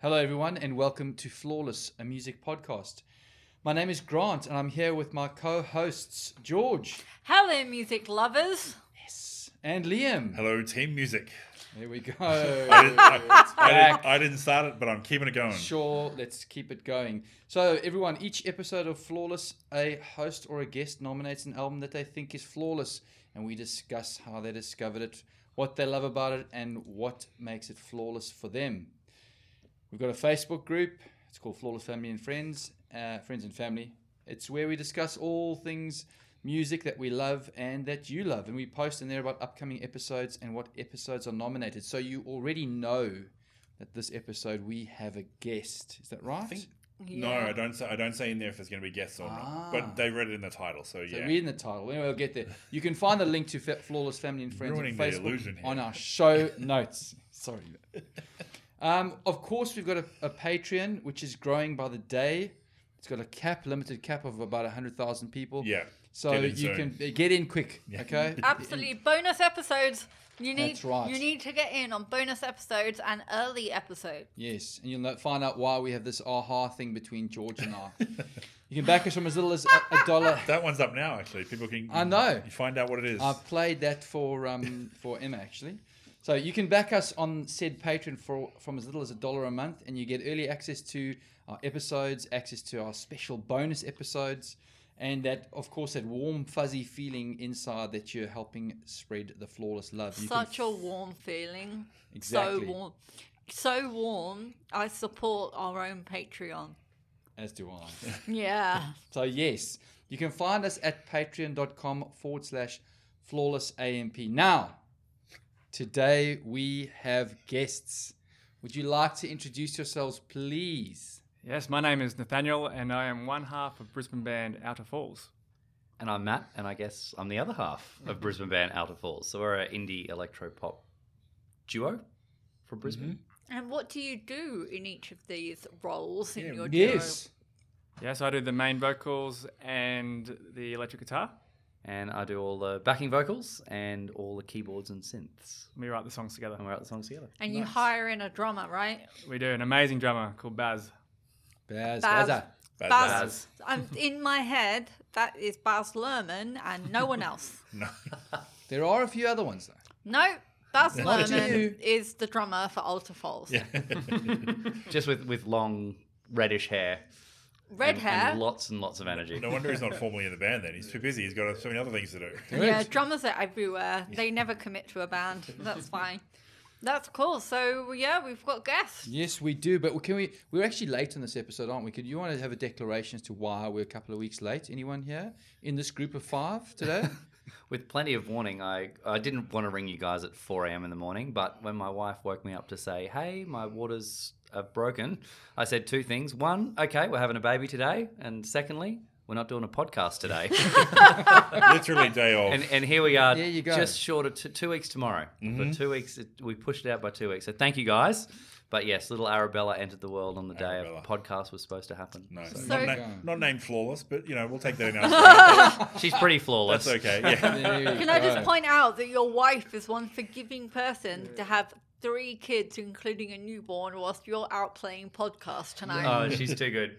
Hello, everyone, and welcome to Flawless, a music podcast. My name is Grant, and I'm here with my co hosts, George Hello, music lovers. yes, and Liam. Hello, Team Music. There we go. I didn't, I, I didn't, I didn't start it, but I'm keeping it going. Sure, let's keep it going. So, everyone, each episode of Flawless, a host or a guest nominates an album that they think is flawless, and we discuss how they discovered it, what they love about it, and what makes it flawless for them. We've got a Facebook group. It's called Flawless Family and Friends, uh, Friends and Family. It's where we discuss all things music that we love and that you love, and we post in there about upcoming episodes and what episodes are nominated. So you already know that this episode we have a guest. Is that right? think- No, I don't. Say, I don't say in there if there's going to be guests or Ah. not. But they read it in the title, so So yeah. read in the title. Anyway, we'll get there. You can find the link to Flawless Family and Friends Ruining on Facebook on our show notes. Sorry. Um, of course, we've got a, a Patreon which is growing by the day. It's got a cap, limited cap of about hundred thousand people. yeah. So you soon. can get in quick. Okay. Absolutely. Bonus episodes. You need That's right. you need to get in on bonus episodes and early episodes. Yes, and you'll know- find out why we have this aha thing between George and I. you can back us from as little as a, a dollar. That one's up now. Actually, people can. I know. You find out what it is. I've played that for um, for Emma actually. So you can back us on said Patreon for from as little as a dollar a month, and you get early access to our episodes, access to our special bonus episodes, and that of course that warm fuzzy feeling inside that you're helping spread the flawless love. You can Such a warm feeling. Exactly. So warm. So warm. I support our own Patreon. as do I. Yeah. So yes, you can find us at patreon.com forward slash flawless AMP. Now, today we have guests. Would you like to introduce yourselves, please? Yes, my name is Nathaniel, and I am one half of Brisbane band Outer Falls. And I'm Matt, and I guess I'm the other half of Brisbane band Outer Falls. So we're an indie electro pop duo from Brisbane. Mm-hmm. and what do you do in each of these roles in your duo? Yes. Yes, I do the main vocals and the electric guitar. And I do all the backing vocals and all the keyboards and synths. We write the songs together. And we write the songs together. And you hire in a drummer, right? We do an amazing drummer called Baz. Baz, Baz. Baz- Baz. Baz. I'm in my head. That is Baz Luhrmann and no one else. no. There are a few other ones, though. No, Baz Not Luhrmann is the drummer for Outer Falls. Yeah. Just with, with long reddish hair. Red and, hair. And lots and lots of energy. no wonder he's not formally in the band. Then he's too busy. He's got so many other things to do. yeah, drummers are everywhere. They never commit to a band. That's fine. That's cool. So yeah, we've got guests. Yes, we do. But can we? We're actually late on this episode, aren't we? Could you want to have a declaration as to why we're a couple of weeks late? Anyone here in this group of five today? With plenty of warning, I, I didn't want to ring you guys at 4 a.m. in the morning, but when my wife woke me up to say, hey, my waters are broken, I said two things. One, okay, we're having a baby today. And secondly, we're not doing a podcast today. Literally day off. and, and here we are, There you go. just short of t- two weeks tomorrow. For mm-hmm. two weeks, it, we pushed it out by two weeks. So thank you guys. But yes, little Arabella entered the world on the day Arabella. a podcast was supposed to happen. no, So- not, na- Go. not named flawless, but you know we'll take that in our. She's pretty flawless. That's okay. Yeah. Can I just point out that your wife is one forgiving person to have three kids, including a newborn, whilst you're out playing podcast tonight. Oh, she's too good.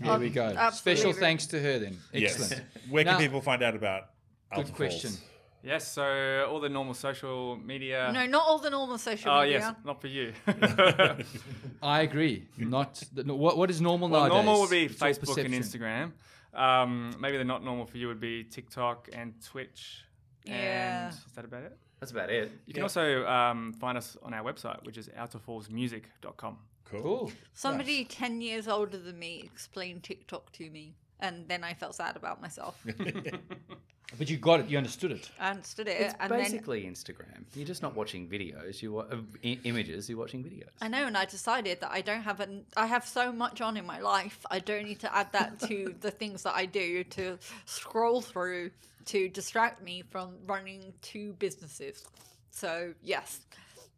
There we go. Absolutely. Special thanks to her then. yes. Excellent. Where can Now- people find out about? Good Alpha question. Falls? Yes, so all the normal social media. No, not all the normal social media. Oh, media. yes, not for you. I agree. Not the, no, what. What is normal well, nowadays? normal would be It's Facebook and. Instagram. Um, maybe the not normal for you would be TikTok and Twitch. Yeah. And is that about it? That's about it. You can also um, find us on our website, which is outerfallsmusic.com. Cool. Cool. Somebody 10 years older than me explained TikTok to me, and then I felt sad about myself. But you got it. You understood it. I understood it. It's and then basically Instagram. You're just not watching videos. You wa- uh, I- images. You're watching videos. I know, and I decided that I don't have an. I have so much on in my life. I don't need to add that to the things that I do to scroll through to distract me from running two businesses. So yes,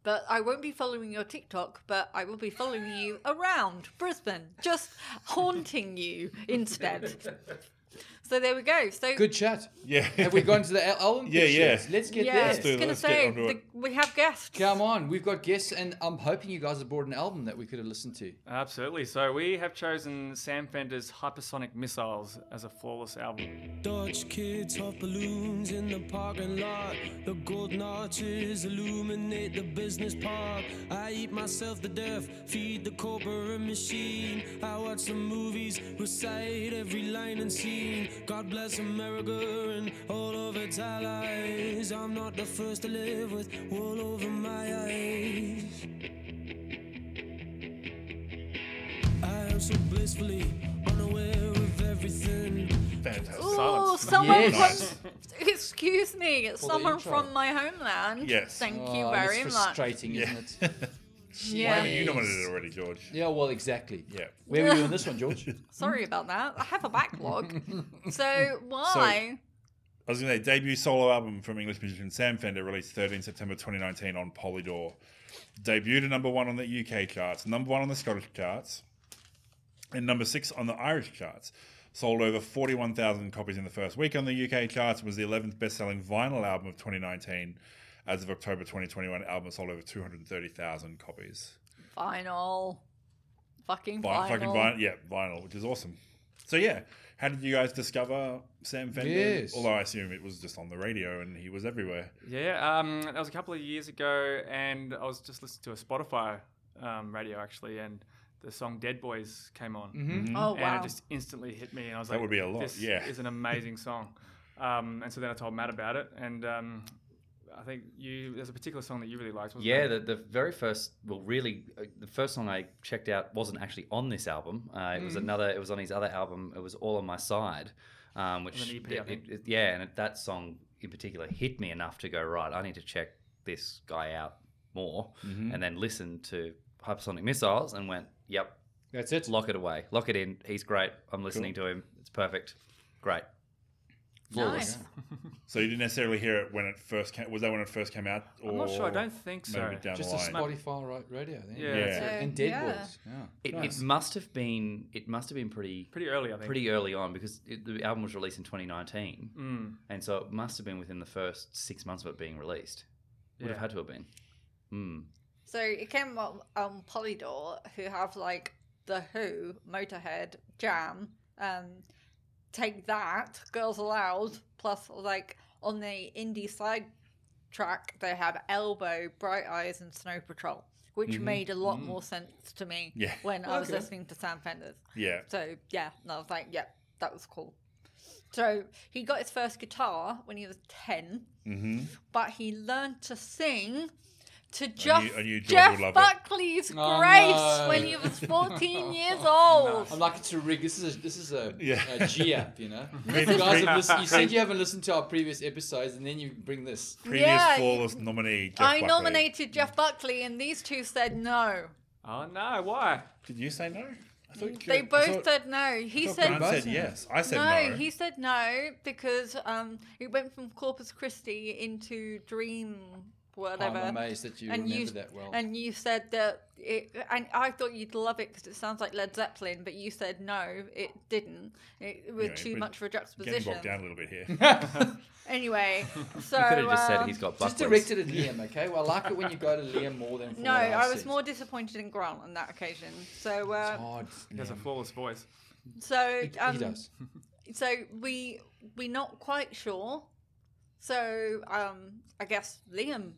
but I won't be following your TikTok. But I will be following you around Brisbane, just haunting you instead. So there we go. So Good chat. Yeah. Have we gone to the al- album? Yeah, pitch yeah. Let's get yeah, there. I Let's was do gonna say the, we have guests. Come on, we've got guests, and I'm hoping you guys have brought an album that we could have listened to. Absolutely. So we have chosen Sam Fender's Hypersonic Missiles as a flawless album. Dutch kids off balloons in the parking lot. The golden arches illuminate the business park. I eat myself to death, feed the corporate machine. I watch the movies, recite every line and scene. God bless America and all of its allies. I'm not the first to live with wool over my eyes. I am so blissfully unaware of everything. Fantastic. Ooh, someone Yes. from. Excuse me, the someone from my homeland. Yes. Thank Oh, you that's very much. frustrating, Yeah. isn't it? Yeah. I mean, you nominated it already, George. Yeah, well, exactly. Yeah. Where were you on this one, George? Sorry about that. I have a backlog. so why? I was going to say, debut solo album from English musician Sam Fender, released 13 September 2019 on Polydor. Debuted at number one on the UK charts, number one on the Scottish charts, and number six on the Irish charts. Sold over 41,000 copies in the first week on the UK charts. Was the 11th best-selling vinyl album of 2019. As of October 2021, album sold over 230,000 copies. Vinyl. Fucking Vi- vinyl. Fucking vinyl, yeah, vinyl, which is awesome. So yeah, how did you guys discover Sam Fender? Yes. Although I assume it was just on the radio and he was everywhere. Yeah, um, that was a couple of years ago, and I was just listening to a Spotify um, radio actually, and the song "Dead Boys" came on, Mm-hmm. Oh and it just instantly hit me, and I was That like, That would be a lot, This yeah. is an amazing song." Um, and so then I told Matt about it, and um, I think you there's a particular song that you really liked. Wasn't Yeah, the, the very first, well, really, uh, the first song I checked out wasn't actually on this album. Uh, it was another. It was on his other album. It was All on My Side, um, which an EP, I it- it- yeah, and it, that song in particular hit me enough to go right. I need to check this guy out more, and then listen to Hypersonic Missiles and went, "Yep, That's it. lock it away, lock it in. He's great. I'm listening to him. It's perfect, great." Nice. So you didn't necessarily hear it when it first came. Was that when it first came out? Or I'm not sure. I don't think so. maybe down Just the a line. Spotify ra- radio. Then. Yeah, Yeah. that's it. And Dead Yeah. Yeah. It, Nice. it must have been. It must have been pretty pretty early, I think. pretty early on because it, the album was released in 2019, Mm, and so it must have been within the first six months of it being released. Would Yeah. have had to have been. Mm. So it came on um, Polydor, who have like the Who, Motorhead, Jam, um, Take That, Girls Aloud, plus like on the indie side track they have Elbow, Bright Eyes, and Snow Patrol, which made a lot more sense to me Yeah. when I was listening to Sam Fenders. Yeah. So yeah, and I was like, yeah, that was cool. So he got his first guitar when he was 10 Mm-hmm. but he learned to sing to knew- Jeff, I knew George Jeff would it. Buckley's Oh, Grace no. when he was 14 years old. I'm like, it's a rig. This is a, this is a, Yeah. a G app, you know. You guys have listened, you said you haven't listened to our previous episodes, and then you bring this. Previous Yeah, flawless nominee. Jeff I Buckley. nominated Jeff Buckley, and these two said no. Oh no! Why? Did you say no? I thought They I both thought- said no. He thought said Grant said yes. I said no, no. He said no because um, he went from Corpus Christi into Dream, whatever. I'm amazed that you and remember you that well. and you said that it, and I thought you'd love it because it sounds like Led Zeppelin, but you said no, it didn't. It was Yeah, too much for a Getting bogged down a little bit here. Anyway, so You could have just said um, he's got Just directed at Liam, okay? Well, I like it when you go to Liam more than. No, what I was said. more disappointed in Grant on that occasion. So, uh, It's. He has a flawless voice. so He, he um, does. so we we're not quite sure. So um, I guess Liam,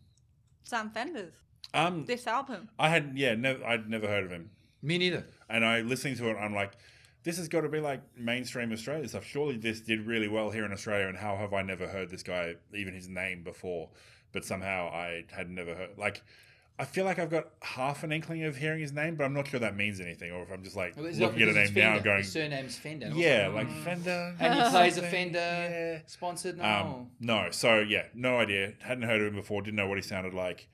Sam Fenders, Um, this album. I had yeah, no, I'd never heard of him, Me neither. and I listening to it, I'm like, this has got to be like mainstream Australia stuff. Surely this did really well here in Australia, and how have I never heard this guy, even his name before? But somehow I had never heard. Like, I feel like I've got half an inkling of hearing his name, but I'm not sure that means anything, or if I'm just like Well, looking at a name now, going, His surname's Fender. yeah, like Fender, And he plays a Fender yeah. sponsored. No. Um, no, so yeah, no idea. Hadn't heard of him before. Didn't know what he sounded like.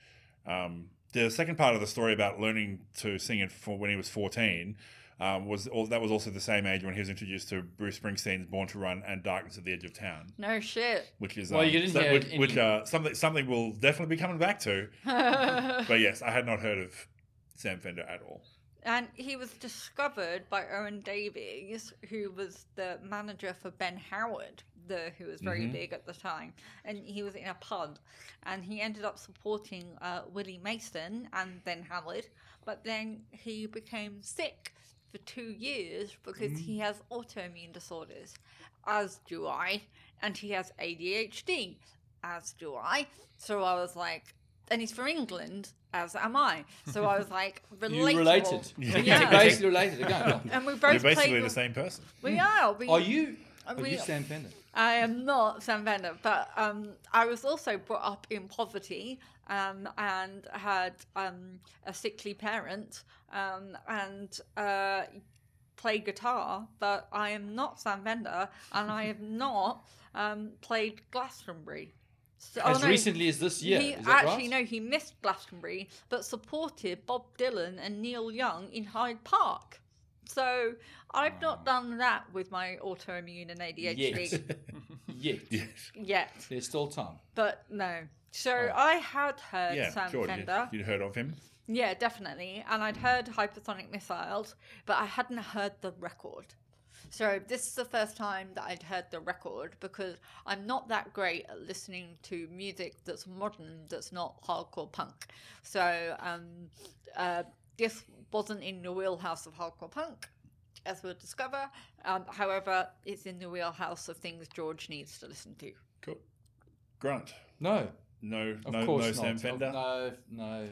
Um, the second part of the story about learning to sing it for when he was fourteen um, was all, that was also the same age when he was introduced to Bruce Springsteen's "Born to Run" and "Darkness at the Edge of Town," No shit. which is Well, um, you didn't so- hear which, any- which uh, something something we'll definitely be coming back to. but yes, I had not heard of Sam Fender at all. And he was discovered by Owen Davies, who was the manager for Ben Howard, the who was very big at the time. And he was in a pub, and he ended up supporting uh, Willie Mason and then Howard. But then he became sick for two years because he mm. has autoimmune disorders, as do I, and he has ADHD, as do I. So I was like, and he's from England, as am I. So I was like, relatable. You related. Yeah. Basically related. Again. And we You're basically played. the same person. We are. We, Are you? Are we- you Sam Fender? I am not Sam Fender, but um, I was also brought up in poverty um, and had um, a sickly parent um, and uh, play guitar, but I am not Sam Fender and I have not um, played Glastonbury. So, As oh, no, recently as this year. He actually right? no, he missed Glastonbury, but supported Bob Dylan and Neil Young in Hyde Park. So I've not done that with my autoimmune and ADHD Yet. Yet. Yes. yet. There's still time. But no. So Oh. I had heard Yeah, Sam sure. Fender. You, you'd heard of him. Yeah, definitely. And I'd heard hypersonic missiles, but I hadn't heard the record. So this is the first time that I'd heard the record because I'm not that great at listening to music that's modern, that's not hardcore punk. So um, uh, this wasn't in the wheelhouse of hardcore punk, as we'll discover. Um, however, it's in the wheelhouse of things George needs to listen to. Cool. Grant. No. No, Of no, course no not. Sam Of- Fender. No, no,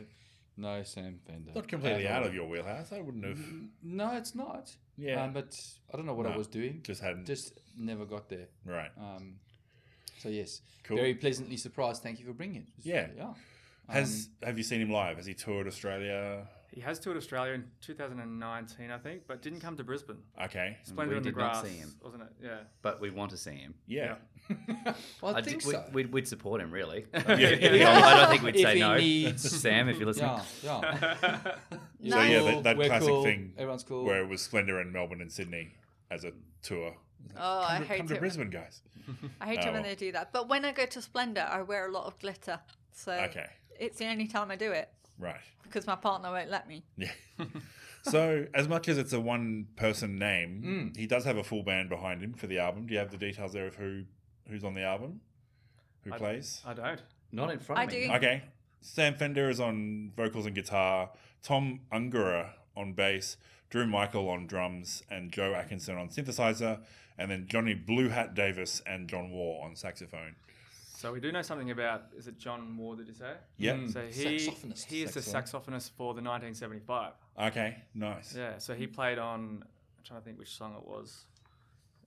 no Sam Fender. Not completely out of your wheelhouse. I wouldn't have. No, it's not. Yeah. Um, but I don't know what I was doing. Just hadn't. Just never got there. right. Um, so yes, Cool. very pleasantly surprised. Thank you for bringing it. Yeah. yeah. Has Have you seen him live? Has he toured Australia? He has toured Australia in 2019, I think, but didn't come to Brisbane. Okay. Splendour we in the did not grass, see him. wasn't it? Yeah. But we want to see him. Yeah. Well, I, I think did- so. we, would we'd support him, really. Yeah. I don't think we'd If say he no. needs- Sam, if you're listening. yeah, yeah. So No. yeah, that, that we're classic cool, thing Everyone's cool. where it was Splendour in Melbourne and Sydney as a tour. Oh, I Come, to, hate come to it. Brisbane, guys. I hate Oh, it when well. they do that. But when I go to Splendour, I wear a lot of glitter. So Okay. it's the only time I do it Right. because my partner won't let me. Yeah. so, as much as it's a one person name, Mm. he does have a full band behind him for the album. Do you have the details there of who who's on the album? Who I- plays? I don't. Not in front I of me. do. Okay. Sam Fender is on vocals and guitar, Tom Ungerer on bass, Drew Michael on drums, and Joe Atkinson on synthesizer, and then Johnny Blue Hat Davis and John Waugh on saxophone. So we do know something about. Is it John Moore? Did you say? Yeah. Mm. So he Saxophonist, he is the saxophonist for the 1975. Okay, nice. Yeah. So he played on. I'm trying to think which song it was.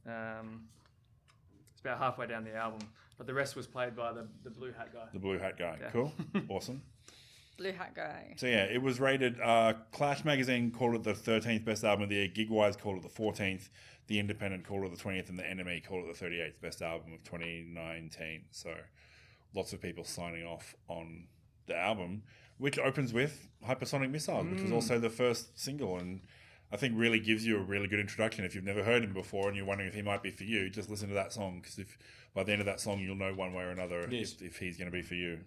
Um, it's about halfway down the album, but the rest was played by the the blue hat guy. The Blue Hat guy. Yeah. Cool. awesome. Blue hat guy. So yeah, it was rated. Uh, Clash magazine called it the 13th best album of the year. Gigwise called it the 14th. The Independent called it the 20th, and the NME called it the 38th best album of 2019. So lots of people signing off on the album, which opens with Hypersonic Missiles, which was also the first single, and I think really gives you a really good introduction. If you've never heard him before and you're wondering if he might be for you, just listen to that song because if by the end of that song you'll know one way or another Yes. if, if he's going to be for you.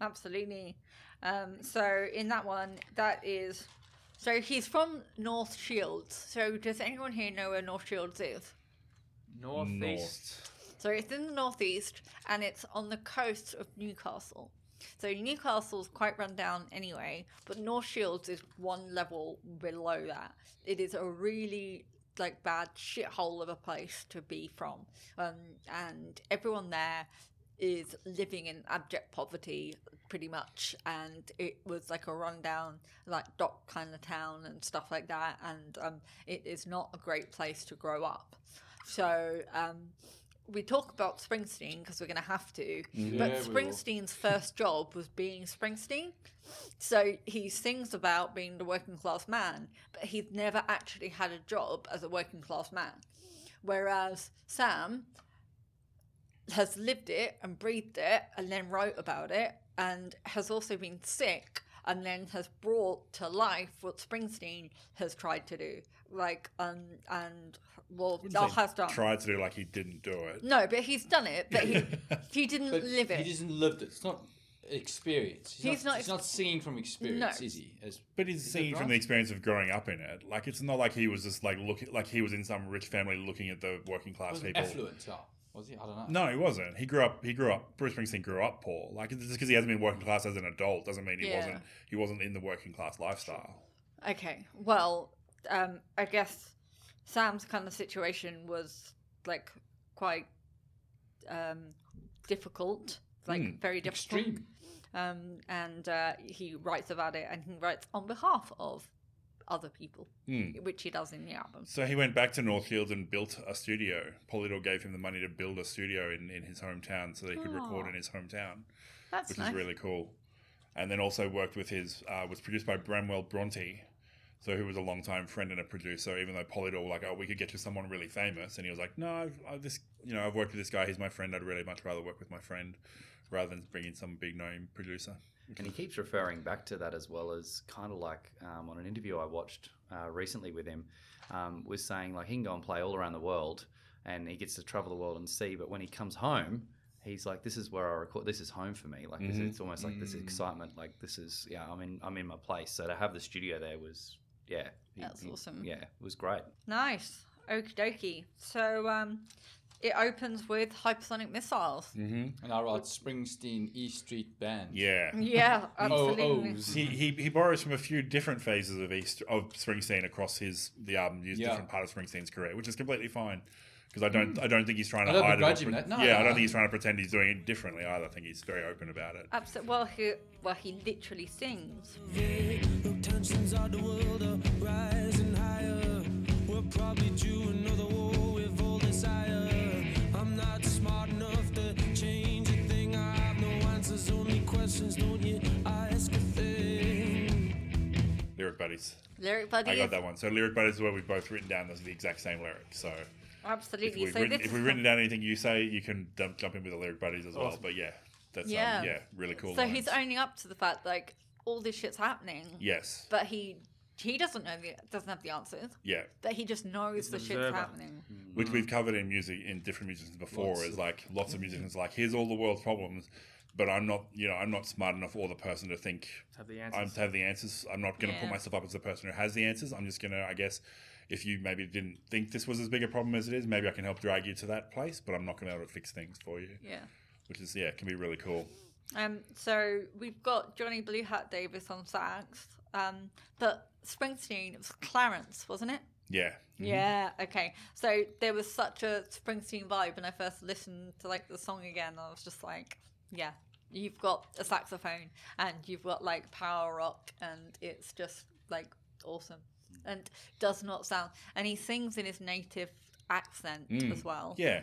Absolutely. Um, so in that one, that is. So he's from North Shields. So does anyone here know where North Shields is? Northeast. So it's in the northeast and it's on the coast of Newcastle. So Newcastle's quite run down anyway, but North Shields is one level below that. It is a really like bad shithole of a place to be from, um, and everyone there is living in abject poverty pretty much and it was like a rundown like dock kind of town and stuff like that and um, it is not a great place to grow up so um, we talk about Springsteen because we're going to have to. but Yeah, will. Springsteen's first job was being Springsteen. So he sings about being the working class man, but he's never actually had a job as a working class man. Whereas Sam has lived it and breathed it and then wrote about it and has also been sick and then has brought to life what Springsteen has tried to do. Like, um, and well, Wouldn't Dal say has done. Tried to do like he didn't do it. No, but he's done it. But he he didn't But live it. He doesn't live it. It's not. experience. He's, He's not, not He's not singing from experience, No. is he? As But he's Is it singing from the experience of growing up in it. Like it's not like he was just like looking like he was in some rich family looking at the working class people. affluent. Oh, was he? I don't know. No, he wasn't. He grew up. He grew up. Bruce Springsteen grew up poor. Like just because he hasn't been working class as an adult doesn't mean he Yeah. wasn't. He wasn't in the working class lifestyle. Okay. Well, um, I guess Sam's kind of situation was like quite um, difficult, like Mm, very difficult. Extreme. Um, and uh, he writes about it, and he writes on behalf of other people, Hmm. which he does in the album. So he went back to North Shields and built a studio. Polydor gave him the money to build a studio in, in his hometown so that he could record in his hometown, That's which nice. is really cool. And then also worked with his, uh, was produced by Bramwell Bronte, so who was a longtime friend and a producer. Even though Polydor were like, oh, we could get you someone really famous, and he was like, no, I've, I've this, you know, I've worked with this guy. He's my friend. I'd really much rather work with my friend rather than bring in some big name producer. And he keeps referring back to that as well as kind of like um, on an interview I watched uh, recently with him, um, was saying like he can go and play all around the world and he gets to travel the world and see, but when he comes home, he's like, this is where I record, this is home for me. Like, this, Mhm. it's almost like this excitement, like, this is, yeah, I'm in, I'm in my place. So to have the studio there was, yeah. he- That's he- awesome. Yeah, it was great. Nice. Okie dokie. So um, it opens with hypersonic missiles. Mm-hmm. And I write Springsteen E Street Band. Yeah. Yeah, absolutely. O's. He, he, he borrows from a few different phases of East of Springsteen across his the album, used Yeah. different part of Springsteen's career, which is completely fine. Because I don't I don't think he's trying I to don't hide it. him pre- that. No, yeah, I don't think he's trying to pretend he's doing it differently either. I think he's very open about it. Absolutely. Well, he well he literally sings. Look, only questions. Don't you ask a thing? Lyric buddies. Lyric Buddies. I got that one. So lyric buddies is where we've both written down those are the exact same lyric. So if Absolutely. we've so written, this if we've written down anything you say, you can dump, jump in with the lyric buddies as well. But yeah, that's Yeah. Um, yeah, really cool. So lines. he's owning up to the fact like all this shit's happening, yes, but he he doesn't know the doesn't have the answers, yeah. but he just knows He's the an shit's observer. happening. which we've covered in music in different musicians before Lots is like lots of musicians like here's all the world's problems but i'm not you know i'm not smart enough or the person to think Have the i'm to have the answers i'm not going to Yeah. put myself up as the person who has the answers i'm just going to i guess if you maybe didn't think this was as big a problem as it is maybe i can help drag you to that place but i'm not going to be able to fix things for you Yeah. which is yeah can be really cool Um. So we've got Johnny Blue Hat Davis on sax. Um. But Springsteen, it was Clarence, wasn't it? yeah Yeah. Okay. So there was such a Springsteen vibe when I first listened to like the song again. I was just like, yeah, you've got a saxophone and you've got like power rock, and it's just like awesome, and does not sound. And he sings in his native accent Mm. as well, yeah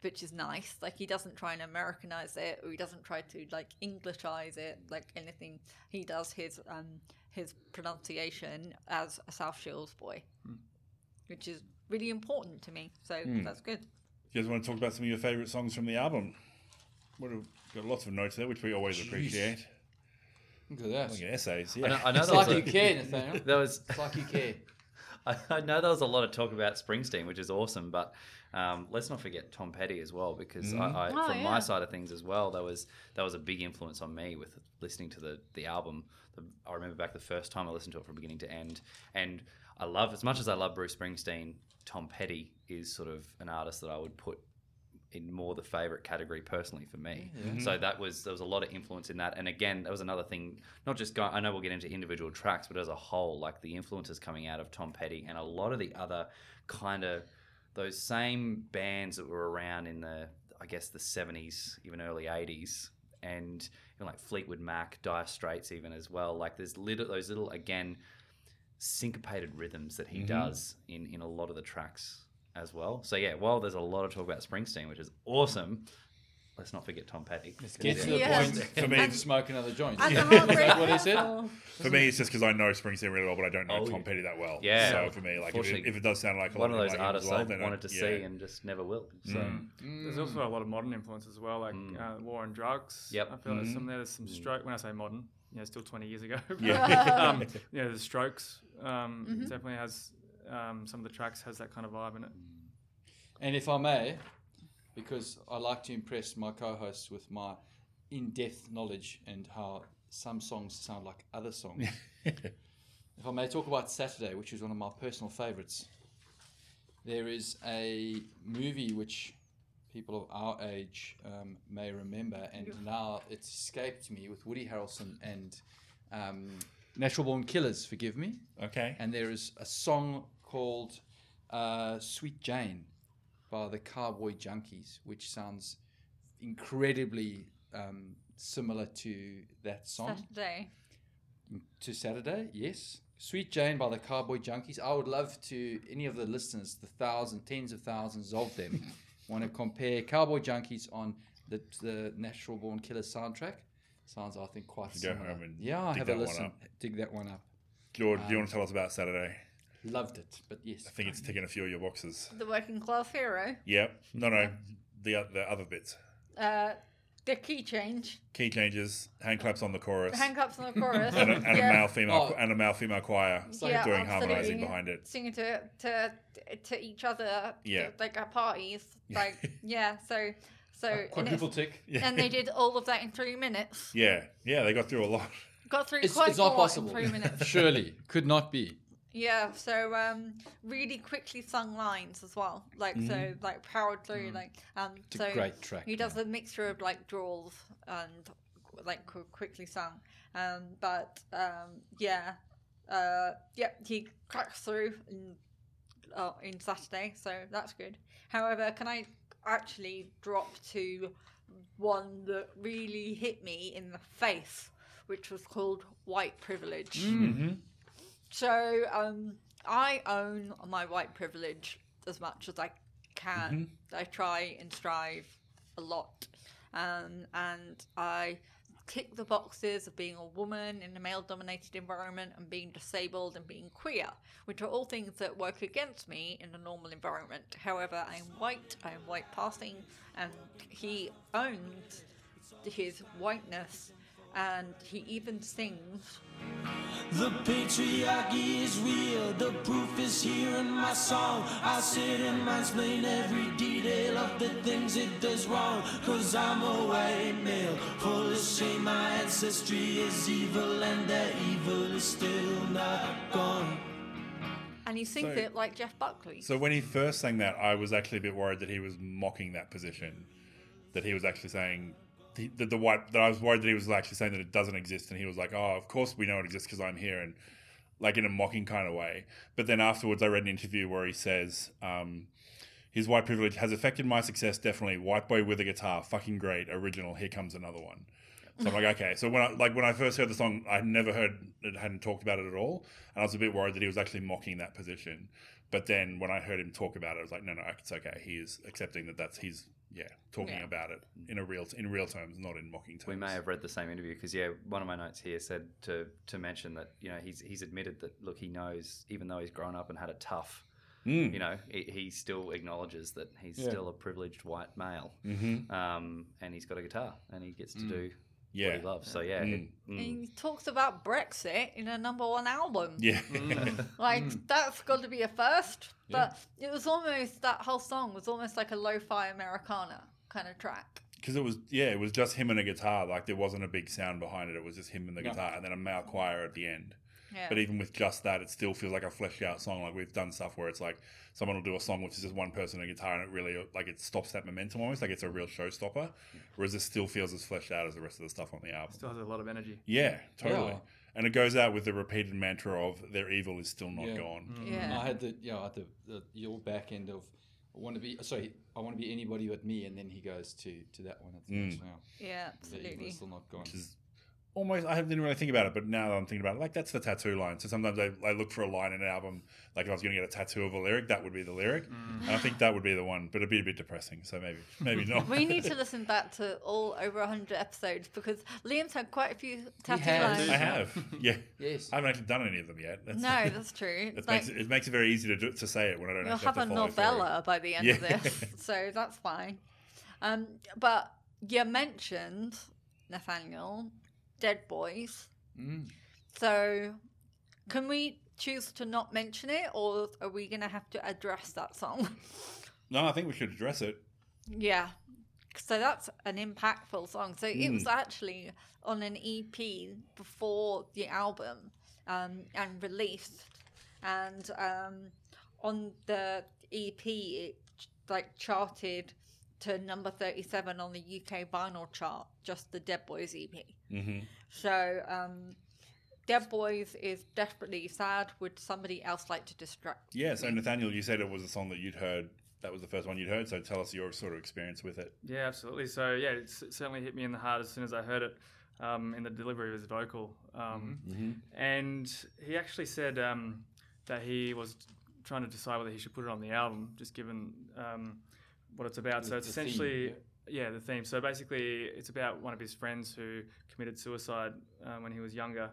which is nice. Like he doesn't try and Americanize it, or he doesn't try to like Englishize it, like anything. He does his um his pronunciation as a South Shields boy, which is really important to me. So that's good. you guys want to talk about some of your favorite songs from the album what have, got lots of notes there which we always Jeez. appreciate Look at that. like essays I know, yeah I know It's there was like a- you care, Nathaniel. there was It's like you care. I, I know there was a lot of talk about Springsteen, which is awesome, but um, let's not forget Tom Petty as well, because I, I, Oh, from yeah. my side of things as well, that was that was a big influence on me with listening to the the album. The, I remember back the first time I listened to it from beginning to end, and I love as much as I love Bruce Springsteen. Tom Petty is sort of an artist that I would put in more the favorite category personally for me. So mm-hmm. that was there was a lot of influence in that, and again, that was another thing. Not just go, I know we'll get into individual tracks, but as a whole, like the influences coming out of Tom Petty and a lot of the other kind of those same bands that were around in the I guess the seventies, even early eighties, and you know, like Fleetwood Mac, Dire Straits, even as well. Like there's little those little again syncopated rhythms that he mm-hmm. does in in a lot of the tracks as well. So yeah, while there's a lot of talk about Springsteen, which is awesome, let's not forget Tom Petty. Let's get to the Yeah. point. For me- and smoke another joint. And the Is that what he said? For me, it's just because I know Springsteen really well, but I don't know Oh, Tom. Petty that well. Yeah. So for me, like if it, if it does sound like a One lot of those like artists well, I then wanted to yeah. see and just never will. So Mm. There's also a lot of modern influence as well, like Mm. uh, War on Drugs. Yep. I feel there's Mhm. some there. There's some stroke. When I say modern, you know, still 20 years ago. but, Yeah. um, you know, the Strokes um, Mhm. definitely has um, some of the tracks has that kind of vibe in it. And if I may, because I like to impress my co-hosts with my in-depth knowledge and how some songs sound like other songs. if I may talk about Saturday, which is one of my personal favorites, there is a movie which people of our age um, may remember, and now it's escaped me with Woody Harrelson and um, Natural Born Killers. Forgive me. Okay. And there is a song called uh, "Sweet Jane" by the Cowboy Junkies, which sounds incredibly um, similar to that song Saturday. to Saturday, yes. Sweet Jane by the Cowboy Junkies. I would love to, any of the listeners, the thousands, tens of thousands of them, want to compare Cowboy Junkies on the, the Natural Born Killers soundtrack. Sounds, I think, quite Go similar. home and yeah, dig have that a one listen. up. Dig that one up. George, do you want to tell us about Saturday? Loved it, but yes. I think it's ticking a few of your boxes. The working class hero. Yep. No, no. The, the other bits. Uh, the key change. Key changes, hand claps on the chorus, Hand claps on the chorus. and, a, and Yeah. a male female Oh. and a male female choir Yeah, doing absolutely. harmonizing behind it. Singing to to to each other. Yeah. Like at parties. Like yeah. So so and, Quadruple it's- tick. Yeah. and they did all of that in three minutes. Yeah, yeah, they got through a lot. Got through It's, quite it's a not lot possible. in three minutes. Surely. Could not be. Yeah, so um, really quickly sung lines as well, like so, like powered through, like um, Mm-hmm. It's so a great track. he does a mixture of like drawls and like quickly sung, um, but um, yeah, uh, yeah, he cracks through in, uh, in Saturday, so that's good. However, can I actually drop to one that really hit me in the face, which was called White Privilege. Mm-hmm. So um, I own my white privilege as much as I can. I try and strive a lot, um, and I tick the boxes of being a woman in a male-dominated environment and being disabled and being queer, which are all things that work against me in a normal environment. However, I am white. I am white passing, and he owns his whiteness, and he even sings. The patriarchy is real, the proof is here in my song. I sit and mansplain every detail of the things it does wrong. Cause I'm a white male, full of shame. My ancestry is evil, and that evil is still not gone. And he sings So- it like Jeff Buckley. So when he first sang that, I was actually a bit worried that he was mocking that position, that he was actually saying the, the, white. That I was worried that he was actually saying that it doesn't exist, and he was like, "Oh, of course we know it exists because I'm here," and like in a mocking kind of way. But then afterwards, I read an interview where he says. Um, his white privilege has affected my success definitely. White boy with a guitar, fucking great. Original. Here comes another one. So I'm like, okay. So when I like when I first heard the song, I never heard it, hadn't talked about it at all, and I was a bit worried that he was actually mocking that position. But then when I heard him talk about it, I was like, no, no, it's okay. He is accepting that that's he's yeah talking Yeah. about it in a real in real terms, not in mocking terms. We may have read the same interview because yeah, one of my notes here said to to mention that you know he's he's admitted that look he knows even though he's grown up and had it tough, Mm. you know he, he still acknowledges that he's Yeah. still a privileged white male, Mhm. um, and he's got a guitar and he gets to Mm. do Yeah. what he loves. So yeah, Mm. it- And mm. he talks about Brexit in a number one album. Yeah. Like that's got to be a first. But it was almost that whole song was almost like a lo-fi Americana kind of track. Because it was, yeah, it was just him and a guitar. Like there wasn't a big sound behind it. It was just him and the Yeah. guitar, and then a male choir at the end. Yeah. But even with just that, it still feels like a fleshed out song. Like we've done stuff where it's like someone will do a song which is just one person and a guitar, and it really like it stops that momentum almost. Like it's a real showstopper. Whereas this still feels as fleshed out as the rest of the stuff on the album. Still has a lot of energy. Yeah, totally. Yeah. And it goes out with the repeated mantra of their evil is still not Yeah. gone. yeah. I had the you know at the, the your back end of I want to be sorry I want to be anybody but me and then he goes to to that one at the Mm. next now yeah, the evil absolutely. is still not gone Which is almost I didn't really think about it, but now that I'm thinking about it, like that's the tattoo line. So sometimes I, I look for a line in an album, like if I was going to get a tattoo of a lyric, that would be the lyric, and I think that would be the one. But it'd be a bit depressing, so maybe maybe not. We need to listen back to all over 100 episodes because Liam's had quite a few tattoo has. lines. I have, yeah. yes I haven't actually done any of them yet. That's, No, that's true. it Like, makes it, it makes it very easy to do, to say it when I don't You'll actually have have a to follow through. novella by the end of this, so that's fine. Um, but you mentioned Nathaniel, Dead Boys. Mm. So, can we choose to not mention it, or are we gonna have to address that song? No, I think we should address it. yeah, so that's an impactful song. So it was actually on an EP before the album um, and released, and um, on the EP it like charted to number thirty-seven on the UK vinyl chart, just the Dead Boys EP. hmm So, um, Dead Boys is desperately sad. Would somebody else like to distract? Yeah. So Nathaniel, you said it was a song that you'd heard. That was the first one you'd heard. So tell us your sort of experience with it. Yeah, absolutely. So yeah, it certainly hit me in the heart as soon as I heard it um, in the delivery of his vocal. Um, And he actually said um, that he was trying to decide whether he should put it on the album, just given um, what it's about. so it's the theme, essentially. Yeah, the theme. So basically, it's about one of his friends who committed suicide uh, when he was younger,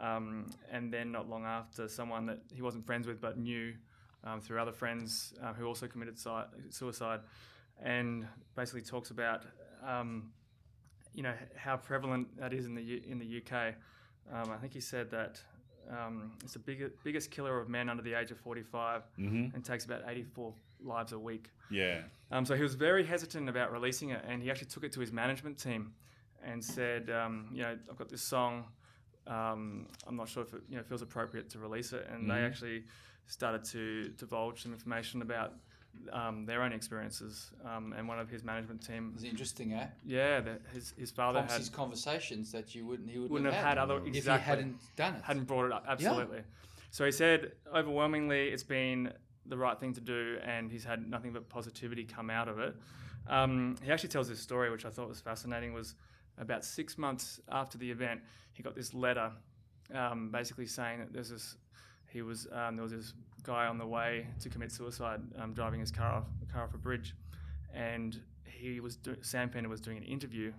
um, and then not long after, someone that he wasn't friends with but knew um, through other friends uh, who also committed si- suicide, and basically talks about um, you know how prevalent that is in the U- in the UK. Um, I think he said that um, it's the biggest biggest killer of men under the age of 45 Mm-hmm. and takes about 84 lives a week. Yeah. Um, so he was very hesitant about releasing it, and he actually took it to his management team and said, um, you know, I've got this song. Um, I'm not sure if it you know feels appropriate to release it, and they actually started to divulge some information about um, their own experiences. Um, and one of his management team, It's interesting, eh? yeah, that his his father Prompts had his conversations that you wouldn't he wouldn't, wouldn't have had other exactly, if he hadn't done it. hadn't brought it up. Absolutely. So he said, overwhelmingly, it's been the right thing to do, and he's had nothing but positivity come out of it. Um, he actually tells this story, which I thought was fascinating. Was about six months after the event, he got this letter, um, basically saying that there's this. He was um, there was this guy on the way to commit suicide, um, driving his car off car off a bridge, and he was do- Sam Fender was doing an interview,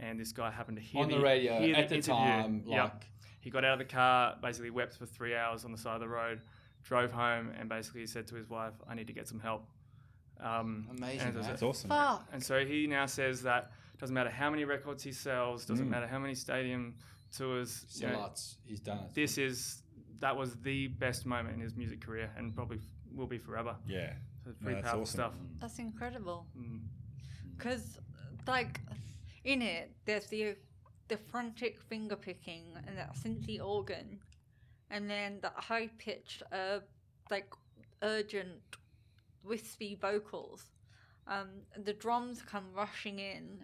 and this guy happened to hear on the radio hear at the interview. time, Yep. He got out of the car, basically wept for three hours on the side of the road, drove home, and basically said to his wife, "I need to get some help." Um, Amazing, and, it? That's awesome. Fuck. and so he now says that doesn't matter how many records he sells, doesn't matter how many stadium tours. you know, sellouts. He's done it. this is that was the best moment in his music career, and probably will be forever. Yeah. So it's No, pretty that's powerful awesome. stuff. That's incredible. Mm. Because, like, in it, there's the the frantic finger picking and that synthy organ, and then the high pitched, uh, like, urgent, wispy vocals. Um, the drums come rushing in,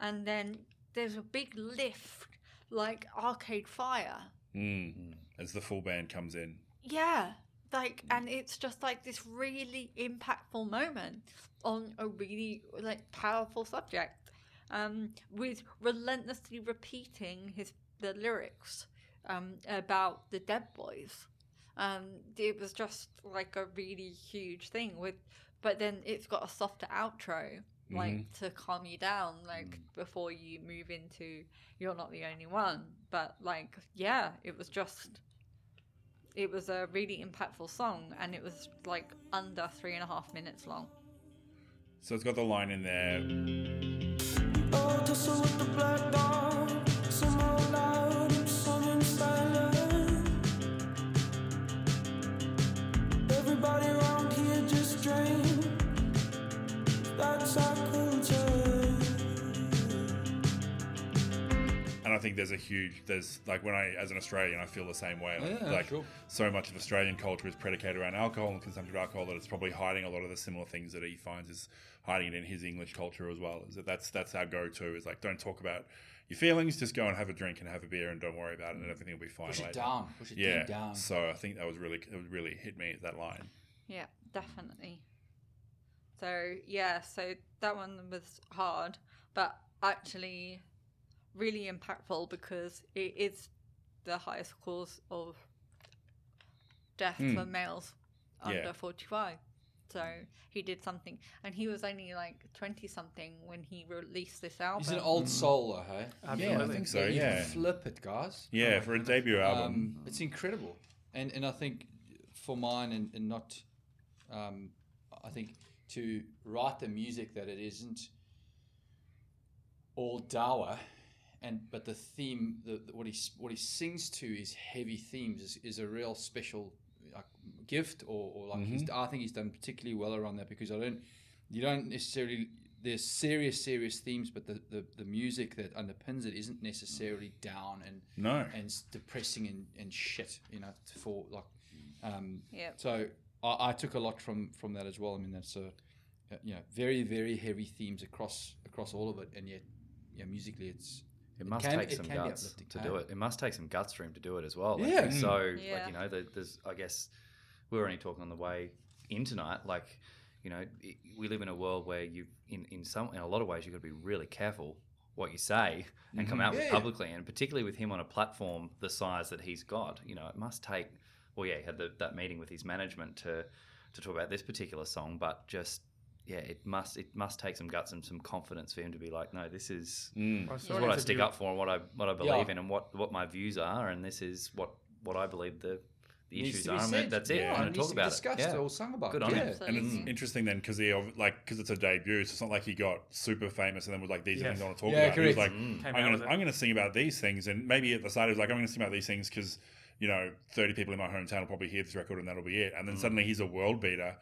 and then there's a big lift, like Arcade Fire. Mm. As the full band comes in. Yeah, like, and it's just like this really impactful moment on a really like powerful subject, um, with relentlessly repeating his the lyrics um, about the Dead Boys. Um, it was just like a really huge thing with, but then it's got a softer outro. Mm-hmm. Like to calm you down, like mm. before you move into you're not the only one. But like, yeah, it was just it was a really impactful song and it was like under three and a half minutes long So it's got the line in there. Oh, And I think there's a huge, there's like when I, as an Australian, I feel the same way. Like, Yeah, like sure. so much of Australian culture is predicated around alcohol and consumption of alcohol that it's probably hiding a lot of the similar things that he finds is hiding it in his English culture as well. Is that that's that's our go-to is like don't talk about your feelings, just go and have a drink and have a beer and don't worry about it and everything will be fine Push it down. Push it Yeah. down. So I think that was really it really hit me that line. yeah definitely so yeah so that one was hard but actually really impactful because it is the highest cause of death for males under Yeah. 45 so he did something and he was only like 20 something when he released this album He's an old soul, though, hey? Absolutely. I think so. You Yeah. Flip it, guys. Yeah, for a debut album. Um, it's incredible, and and I think for mine and, and not, um, I think to write the music that it isn't all dawa, and but the theme, the, the- what he what he sings to is heavy themes is, is a real special like, gift, or, or like he's, I think he's done particularly well around that because I don't, you don't necessarily there's serious, serious themes, but the, the, the music that underpins it isn't necessarily down and No. and depressing and, and shit. You know, for like, um, Yep. So I, I took a lot from from that as well. I mean, that's a uh, you know very very heavy themes across across all of it, and yet yeah, musically it's It must can- take some guts to do it. It must take some guts for him to do it as well. Like, Yeah. So, mm. Yeah. like, you know, there's, I guess, we were only talking on the way in tonight. Like, you know, we live in a world where you, in, in some, in a lot of ways, you've got to be really careful what you say and come mm-hmm. out Yeah, yeah. publicly. And particularly with him on a platform the size that he's got, you know, it must take, well, yeah, he had the, that meeting with his management to, to talk about this particular song, but just, yeah, it must it must take some guts and some confidence for him to be like, no, this is Mm. This is what I stick up for and what I what I believe Yeah. in and what, what my views are and this is what, what I believe the, the needs issues are. and said. that's it. Yeah. I'm going to talk about discussed it. Yeah. or sung about. Good on yeah. him. And it's Absolutely. interesting then because he like because it's a debut, so it's not like he got super famous and then was like these are Yeah. things I want to talk Yeah, about. He was correct. like, Mm. Came I'm gonna with it. I'm gonna sing about these things, and maybe at the start he was like, I'm gonna sing about these things because you know 30 people in my hometown will probably hear this record and that'll be it. And then suddenly he's a world beater,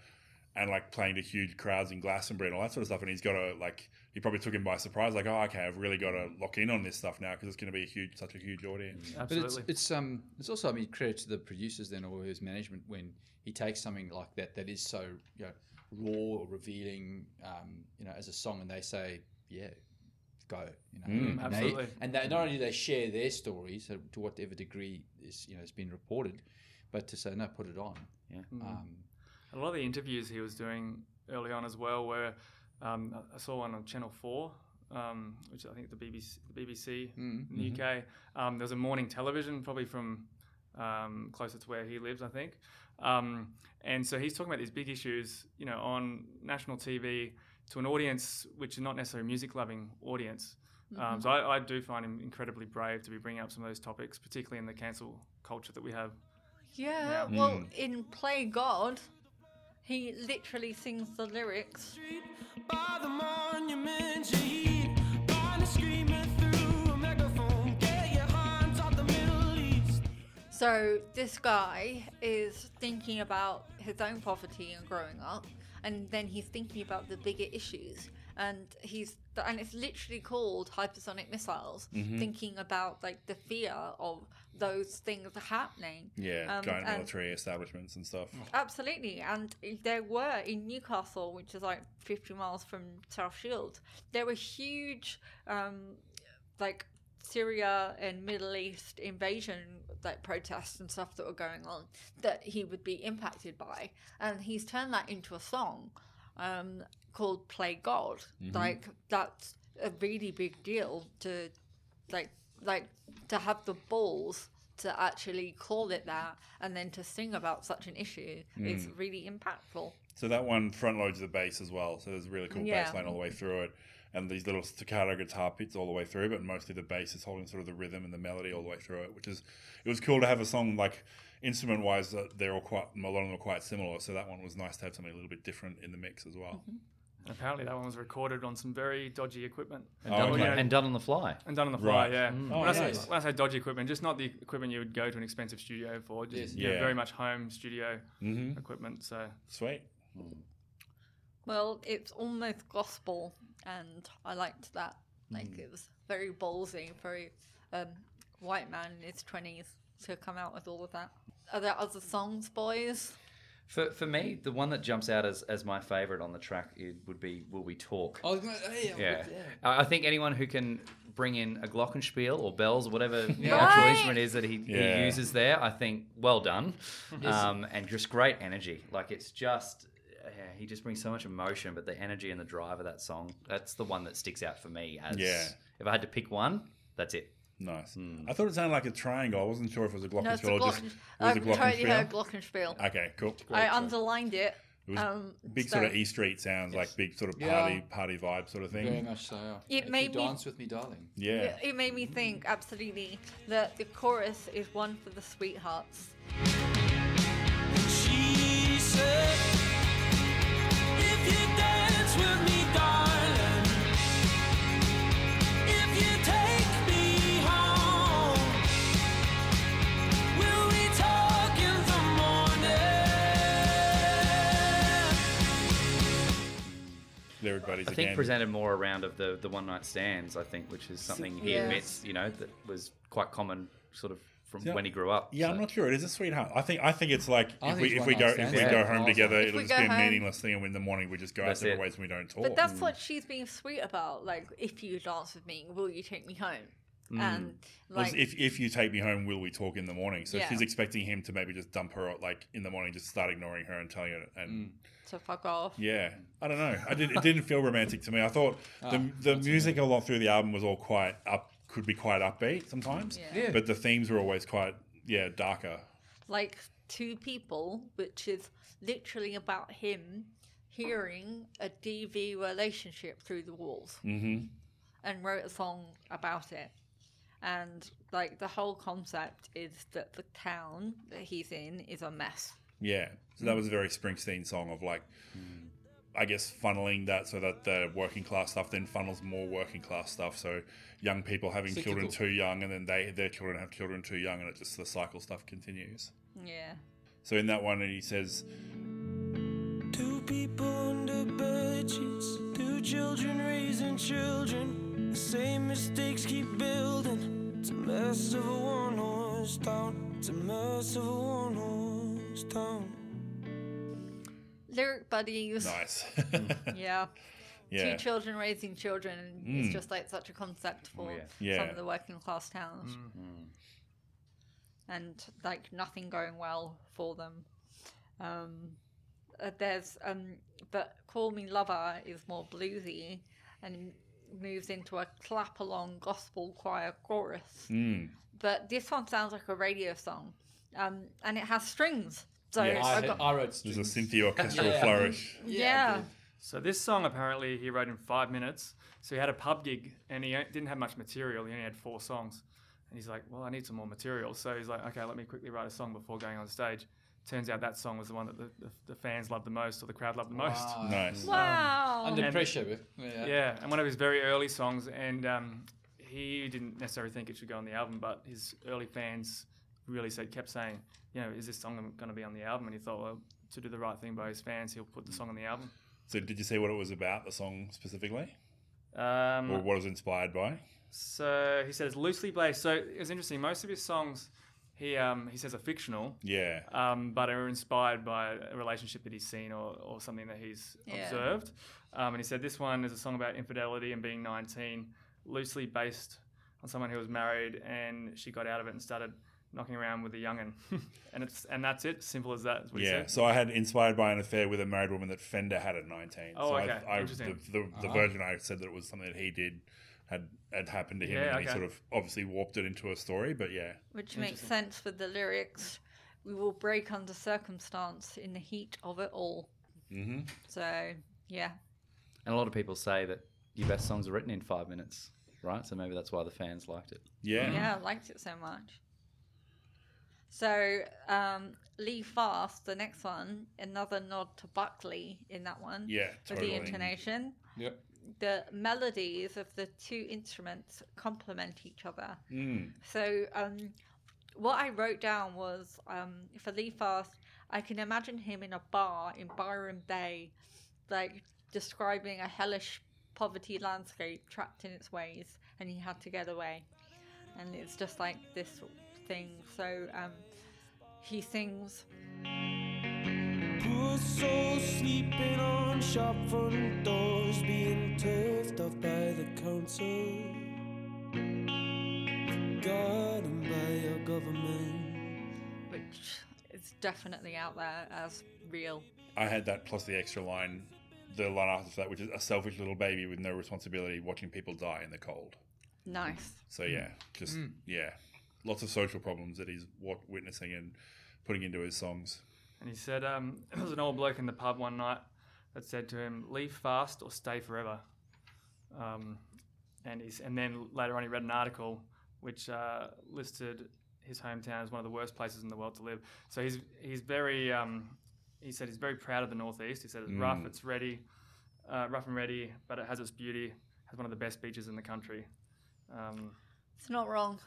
and like playing to huge crowds in Glastonbury and all that sort of stuff. And he's got to like he probably took him by surprise, like, oh okay, I've really got to lock in on this stuff now because it's going to be a huge, such a huge audience. But it's, it's um it's also I mean credit to the producers then or his management when he takes something like that that is so you know raw or revealing um you know as a song and they say yeah go you know Mm. and they, Absolutely. and they, not only do they share their stories to whatever degree is you know has been reported but to say no put it on Yeah. um A lot of the interviews he was doing early on as well were, um, I- I saw one on Channel 4, um, which I think the BBC, the BBC mm, in the UK. Um, there was a morning television, probably from um, closer to where he lives, I think. Um, and so he's talking about these big issues, you know, on national TV to an audience which is not necessarily a music-loving audience. Um, so I, I do find him incredibly brave to be bringing up some of those topics, particularly in the cancel culture that we have. Yeah, Yeah. well, Mm. in Play God, he literally sings the lyrics. By the monument, you heed. Barney screaming through a megaphone. Get your hands off the Middle East. So this guy is thinking about his own poverty and growing up, and then he's thinking about the bigger issues. And he's and it's literally called hypersonic missiles. Mm-hmm. Thinking about like the fear of those things happening. Yeah, Um, giant and- military establishments and stuff. Absolutely, and there were in Newcastle, which is like 50 miles from South Shield, there were huge, um, like Syria and Middle East invasion like protests and stuff that were going on that he would be impacted by, and he's turned that into a song um, called "Play God." Like that's a really big deal to like like to have the balls to actually call it that and then to sing about such an issue is really impactful. So that one front loads the bass as well. So there's a really cool Yeah. bass line all the way through it. And these little staccato guitar pits all the way through, but mostly the bass is holding sort of the rhythm and the melody all the way through it, which is it was cool to have a song like instrument wise they're all quite a lot of them are quite similar. So that one was nice to have something a little bit different in the mix as well. Apparently, that one was recorded on some very dodgy equipment And, Oh, done, okay. and done on the fly. and done on the fly. Right. Yeah. Oh, when, I say, when I say dodgy equipment, just not the equipment you would go to an expensive studio for. Just Yes. you know, Yeah. very much home studio Mm-hmm. equipment. So Sweet. Well, it's almost gospel, and I liked that. Like it was very ballsy very um, white man in his twenties to come out with all of that. Are there other songs, boys? For, for me, the one that jumps out as, as my favourite on the track it would be Will We Talk. I was gonna, hey, Yeah. I I think anyone who can bring in a glockenspiel or bells or whatever the Yeah. actual Right. instrument is that he, Yeah. he uses there, I think well done. Um, and just great energy. Like it's just, yeah, he just brings so much emotion, but the energy and the drive of that song, that's the one that sticks out for me. As Yeah. If I had to pick one, that's it. Nice. I thought it sounded like a triangle. I wasn't sure if it was a No, it's glockenspiel the or just glocken. it was I've a totally heard glockenspiel. glockenspiel. Okay, cool. I underlined it. It was Um, big so- sort of E Street sounds, like big sort of Yeah. party party vibe sort of thing. very much so yeah. It If made you me- dance with me darling Yeah. It, it made me think absolutely that the chorus is one for the sweethearts. She said, the morning? lyric buddies I think again. presented more around of the the one night stands. I think, which is something he Yeah. admits, you know, that was quite common, sort of from Yeah. when he grew up. yeah, So- I'm not sure. It is a sweetheart. I think I think it's like I if we if we go if we Yeah. go home Awesome. together, If it'll we just be a home- meaningless thing, and in the morning we just go That's out separate it. ways and we don't talk. But that's mm. what she's being sweet about. Like, if you dance with me, will you take me home? And Well, like, if if you take me home, will we talk in the morning? So Yeah. she's expecting him to maybe just dump her like in the morning, just start ignoring her and telling her. And mm. to fuck off. yeah, I don't know. I did. It didn't feel romantic to me. I thought ah, the the music a lot through the album was all quite up. Could be quite upbeat sometimes. Yeah. Yeah. But the themes were always quite yeah darker. Like two people, which is literally about him hearing a DV relationship through the walls, Mm-hmm. and wrote a song about it. And like the whole concept is that the town that he's in is a mess. Yeah. So that mm. was a very Springsteen song of like, mm. I guess funneling that so that the working class stuff then funnels more working class stuff. So young people having children too young, and then they their children have children too young, and it just the cycle stuff continues. Yeah. So in that one, and he says, Two people under bed sheets, two children raising children. The same mistakes keep building. It's a mess of a one horse town. It's a mess of a one horse town. Lyric buddies. "Nice." Yeah. yeah. Two children raising children Mm. is just like such a concept for yeah. Yeah. some of the working class towns. And like nothing going well for them. Um, uh, there's um, but Call Me Lover is more bluesy and moves into a clap along gospel choir chorus. Mm. But this one sounds like a radio song, um, and it has strings. So Yes. I, I got, I wrote There's a strings. Cynthia orchestral Yeah. flourish. yeah. dude. So this song apparently he wrote in five minutes. So he had a pub gig and he didn't have much material. He only had four songs, and he's like, "Well, I need some more material." So he's like, "Okay, let me quickly write a song before going on stage." Turns out that song was the one that the, the, the fans loved the most, or the crowd loved the most. Wow. Nice. Wow. Under And- pressure. Yeah. Yeah, and one of his very early songs, and um, he didn't necessarily think it should go on the album, but his early fans really said, kept saying, you know, is this song going to be on the album? And he thought, well, to do the right thing by his fans, he'll put the song on the album. So did you see what it was about, the song specifically? Um, Or what it was inspired by? So he said it's loosely based. So it was interesting. Most of his songs, he um, he says are fictional, Yeah. um, but are inspired by a relationship that he's seen or, or something that he's Yeah. observed. Um, and he said this one is a song about infidelity and being 19, loosely based on someone who was married and she got out of it and started knocking around with a youngin. and it's and that's it. Simple as that. Is what he Yeah, said. so I had inspired by an affair with a married woman that Fender had at 19. Oh, so okay. I, I, Interesting. The, the, the Ah. version I said that it was something that he did had had happened to him, Yeah, and he sort of obviously warped it into a story. But yeah, Which makes sense with the lyrics. We will break under circumstance in the heat of it all. hmm So, yeah. And a lot of people say that your best songs are written in five minutes, right? So maybe that's why the fans liked it. yeah, Yeah, I liked it so much. So, um, Leave Fast, the next one, another nod to Buckley in that one. yeah, For totally. the intonation. Yep. The melodies of the two instruments complement each other. Mm. So, um, what I wrote down was um, for Leave Fast, I can imagine him in a bar in Byron Bay, like describing a hellish poverty landscape trapped in its ways, and he had to get away. And it's just like this thing. So, um, he sings. Poor souls sleeping on shop front doors, being turfed off by the council. Forgotten by your government. which is definitely out there as real. I had that plus the extra line, the line after that, which is a selfish little baby with no responsibility watching people die in the cold. Nice. So yeah, just hmm. yeah, lots of social problems that he's witnessing and putting into his songs. And he said um, there was an old bloke in the pub one night that said to him, "Leave fast or stay forever." Um, and he's and then later on he read an article which uh, listed his hometown as one of the worst places in the world to live. So he's he's very um, he said he's very proud of the northeast. He said it's rough, it's ready, uh, rough and ready, but it has its beauty. Has one of the best beaches in the country. Um, It's not wrong.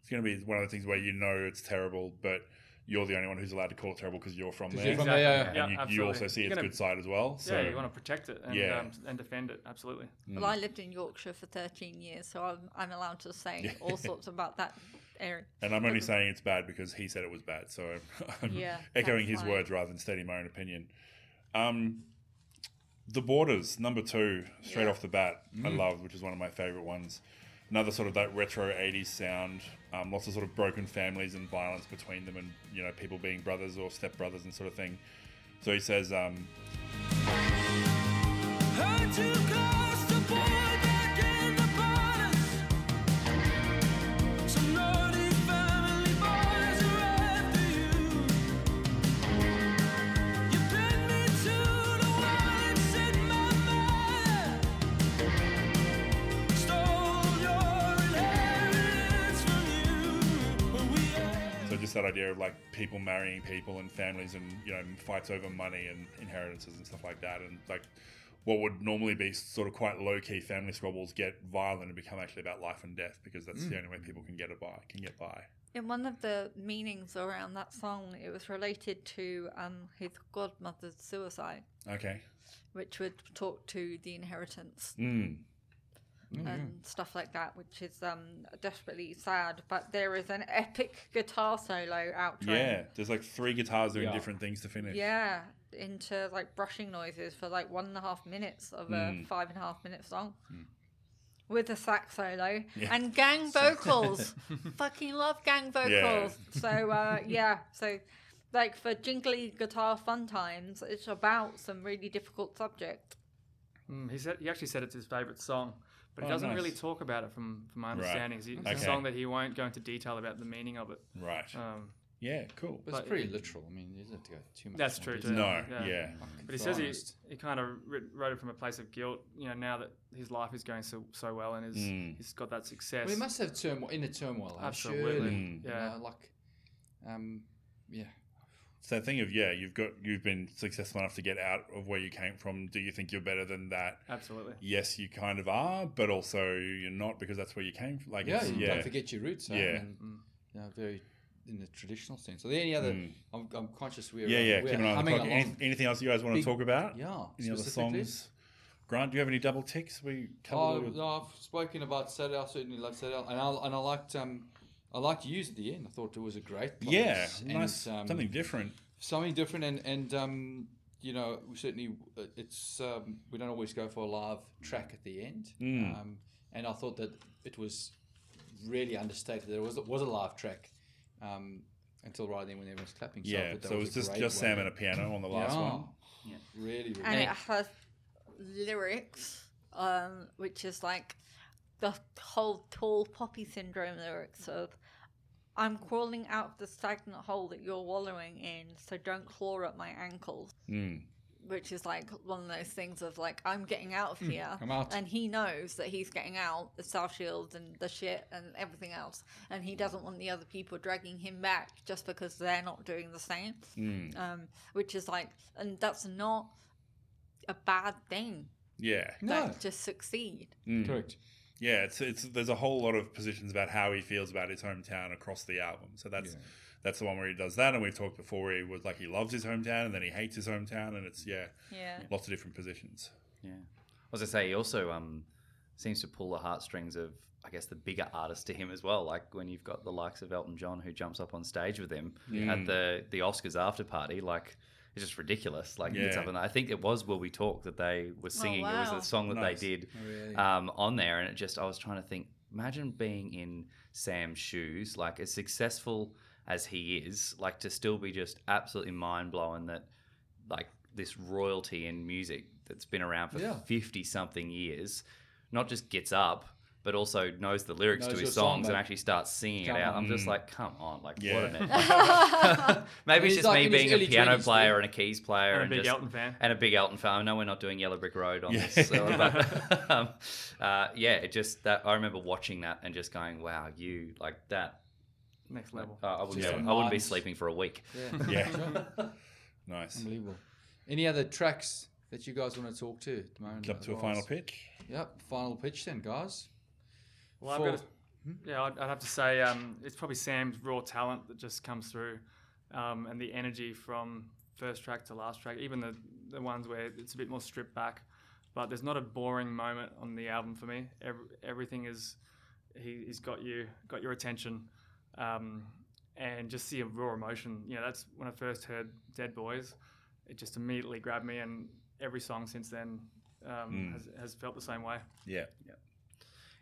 It's going to be one of the things where you know it's terrible, but you're the only one who's allowed to call it terrible because you're from 'Cause there. you're from there, yeah, and yeah, you, you also see You're its gonna- good side as well. So yeah, you want to protect it and, Yeah. um, and defend it. Absolutely. Well, I lived in Yorkshire for 13 years, so I'm, I'm allowed to say all sorts about that area. And I'm only saying it's bad because he said it was bad. So I'm Yeah, echoing his fine. words rather than stating my own opinion. Um, the Borders, number two, straight Yeah. off the bat, I love, which is one of my favorite ones. Another sort of that retro 80s sound, um, lots of sort of broken families and violence between them, and you know, people being brothers or stepbrothers and sort of thing. So he says, um, that idea of like people marrying people and families and you know fights over money and inheritances and stuff like that, and like what would normally be sort of quite low key family squabbles get violent and become actually about life and death because that's the only way people can get it by can get by. In one of the meanings around that song, it was related to um, his godmother's suicide, Okay. which would talk to the inheritance Mm. And stuff like that, which is um, desperately sad. But there is an epic guitar solo outro. Yeah, there's like three guitars doing Yeah. different things to finish. Yeah, into like brushing noises for like one and a half minutes of a Mm. five and a half minute song. With a sax solo Yeah. and gang vocals. Fucking love gang vocals. So uh, yeah, so like for jingly guitar fun times, it's about some really difficult subject. Mm, he said he actually said it's his favorite song, but he Oh, doesn't nice. really talk about it from from my understanding. It's, it's Okay. a song that he won't go into detail about the meaning of it. Right. Um, Yeah, cool. But But it's pretty it- literal. I mean, you don't have to go too much. That's true, too. No, Yeah. yeah. but he says he, he kind of wrote it from a place of guilt. You know, now that his life is going so so well and his, Mm. he's got that success. Well, he must have turmoil inner turmoil. Absolutely. Surely, Mm. you Yeah. know, like, um, yeah. It's that thing of yeah, you've got you've been successful enough to get out of where you came from. Do you think you're better than that? Absolutely. Yes, you kind of are, but also you're not because that's where you came from. Like, Yeah, it's, yeah, don't forget your roots. huh? Yeah. And, you know, very in the traditional sense. Are there any other? Mm. I'm, I'm conscious we're yeah, yeah. we're Keep an eye on the clock. Any, anything else you guys want to talk about? yeah, Any other songs? Grant, do you have any double ticks? We covered Oh, no, I've spoken about Saturday. I certainly love Saturday, and I and I liked um, I liked to Use at the end. I thought it was a great. Place. yeah, and, nice, um, something different. something different, and and um, you know, we certainly uh, it's um, we don't always go for a live track at the end, Mm. um, and I thought that it was really understated. There was was a live track um, until right then when everyone was clapping. So Yeah, thought that so it was was just just Sam and a piano on the last Yeah. one. Really, really. And it has lyrics, um, which is like the whole tall poppy syndrome lyrics of I'm crawling out of the stagnant hole that you're wallowing in, so don't claw at my ankles. Mm. Which is like one of those things of like I'm getting out of here, I'm out. and he knows that he's getting out. The South Shields and the shit and everything else, and he doesn't want the other people dragging him back just because they're not doing the same. Mm. Um, which is like, and that's not a bad thing. Yeah, no, just succeed. Mm. correct. Yeah, it's it's there's a whole lot of positions about how he feels about his hometown across the album. So that's Yeah. that's the one where he does that, and we've talked before where he was like he loves his hometown and then he hates his hometown, and it's yeah, Yeah. lots of different positions. Yeah. I was gonna say he also um seems to pull the heartstrings of I guess the bigger artists to him as well. Like when you've got the likes of Elton John who jumps up on stage with him Mm. at the the Oscars after party, like it's just ridiculous. Like Yeah. up and I think it was Will We Talk that they were singing. It was wow. a song that Nice. they did Oh, really? um, on there, and it just I was trying to think. Imagine being in Sam's shoes, like as successful as he is, like to still be just absolutely mind blowing that, like this royalty in music that's been around for Yeah. fifty something years, not just gets up. But also knows the lyrics Knows to your his song, songs and actually starts singing Come it out. on. I'm just like, come on, like Yeah. what an maybe it's just like me being a piano 20s player too. and a keys player And a big just, Elton fan. and a big Elton fan. I know we're not doing Yellow Brick Road on Yeah. this, so, but um, uh, yeah, it just that I remember watching that and just going, "Wow, you like that." Next level. Uh, I wouldn't, Just be, wouldn't be sleeping for a week. Yeah. Yeah, nice. Unbelievable. Any other tracks that you guys want to talk to? at the moment, Up to a final pitch. Yep, final pitch then, guys. Well, I've got to, yeah, I'd, I'd have to say um, it's probably Sam's raw talent that just comes through. um, and the energy from first track to last track, even the the ones where it's a bit more stripped back. But there's not a boring moment on the album for me. Every, everything is he, he's got you got your attention, um, and just see a raw emotion. You know, that's when I first heard Dead Boys. It just immediately grabbed me, and every song since then um, has, has felt the same way. Yeah. Yeah,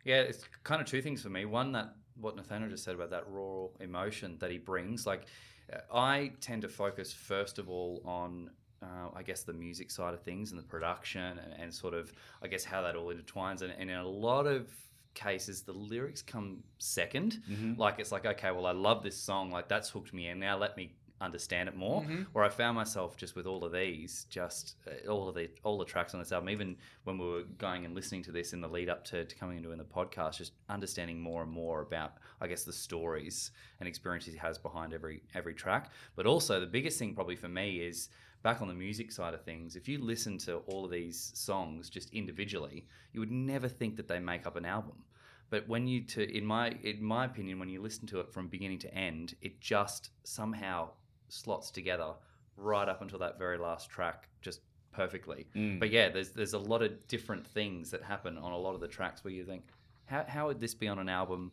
it's kind of two things for me. One, that what Nathaniel just said about that raw emotion that he brings. Like, uh, I tend to focus first of all on, uh, I guess, the music side of things and the production and, and sort of, I guess, how that all intertwines. And, and in a lot of cases, the lyrics come 2nd Like, it's like, okay, well, I love this song. Like, that's hooked me in. Now let me understand it more. Where I found myself just with all of these, just uh, all of the all the tracks on this album, even when we were going and listening to this in the lead up to, to coming into in the podcast, just understanding more and more about, I guess, the stories and experiences he has behind every every track. But also the biggest thing probably for me is back on the music side of things. If you listen to all of these songs just individually, you would never think that they make up an album. But when you to in my in my opinion, when you listen to it from beginning to end, it just somehow slots together right up until that very last track just perfectly. Mm. But yeah, there's there's a lot of different things that happen on a lot of the tracks where you think, how how would this be on an album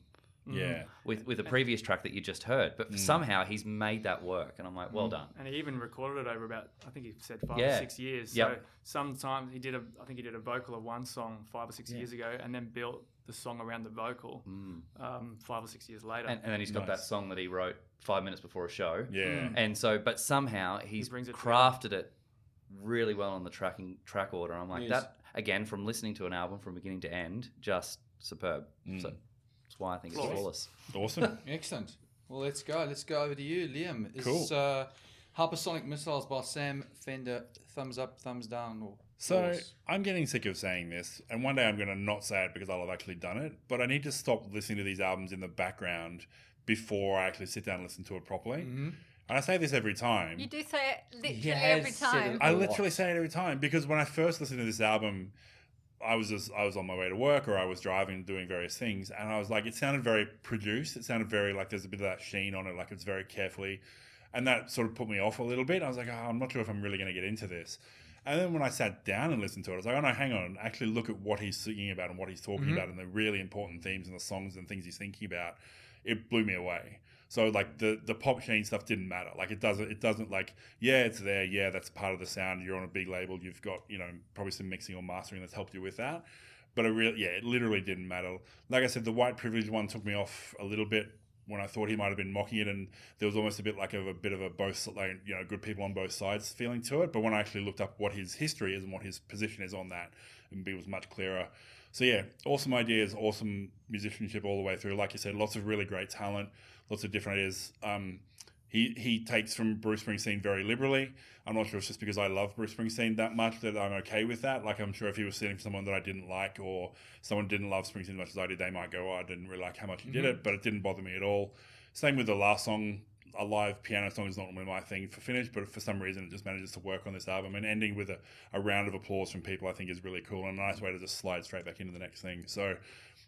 mm. Yeah. with with a previous track that you just heard? But mm. somehow he's made that work, and I'm like, well done. And he even recorded it over about, I think he said five Yeah. or six years. Yep. So sometimes he did a, I think he did a vocal of one song five or six years ago, and then built the song around the vocal um, five or six years later. And, and then he's got that song that he wrote five minutes before a show. Yeah. And so, but somehow he's brings it crafted it really well on the tracking track order. I'm like Yes. that again from listening to an album from beginning to end, just superb. So that's why I think it's Flawless. flawless. Awesome. Excellent. Well, let's go. Let's go over to you, Liam. Is Cool. uh, Hypersonic Missiles by Sam Fender thumbs up, thumbs down, or So false? I'm getting sick of saying this, and one day I'm going to not say it because I'll have actually done it. But I need to stop listening to these albums in the background before I actually sit down and listen to it properly. Mm-hmm. And I say this every time. You do say it literally He has every time. it I a lot. literally say it every time because when I first listened to this album, I was just, I was on my way to work or I was driving, doing various things, and I was like, it sounded very produced. It sounded very like there's a bit of that sheen on it, like it's very carefully, and that sort of put me off a little bit. I was like, oh, I'm not sure if I'm really going to get into this. And then when I sat down and listened to it, I was like, oh no, hang on, actually look at what he's singing about and what he's talking mm-hmm. about and the really important themes and the songs and things he's thinking about. It blew me away. So like the the pop sheen stuff didn't matter. Like it doesn't it doesn't like yeah it's there yeah that's part of the sound. You're on a big label. You've got you know probably some mixing or mastering that's helped you with that. But it really yeah it literally didn't matter. Like I said, the white privilege one took me off a little bit when I thought he might have been mocking it, and there was almost a bit like of a bit of a both like you know good people on both sides feeling to it. But when I actually looked up what his history is and what his position is on that, it was much clearer. So yeah, awesome ideas, awesome musicianship all the way through. Like you said, lots of really great talent, lots of different ideas. Um, he he takes from Bruce Springsteen very liberally. I'm not sure it's just because I love Bruce Springsteen that much that I'm okay with that. Like I'm sure if he was sitting for someone that I didn't like or someone didn't love Springsteen as much as I did, they might go, oh, I didn't really like how much he did it, mm-hmm. but it didn't bother me at all. Same with the last song. A live piano song is not normally my thing for finish, but for some reason it just manages to work on this album. And ending with a, a round of applause from people, I think, is really cool and a nice way to just slide straight back into the next thing. So,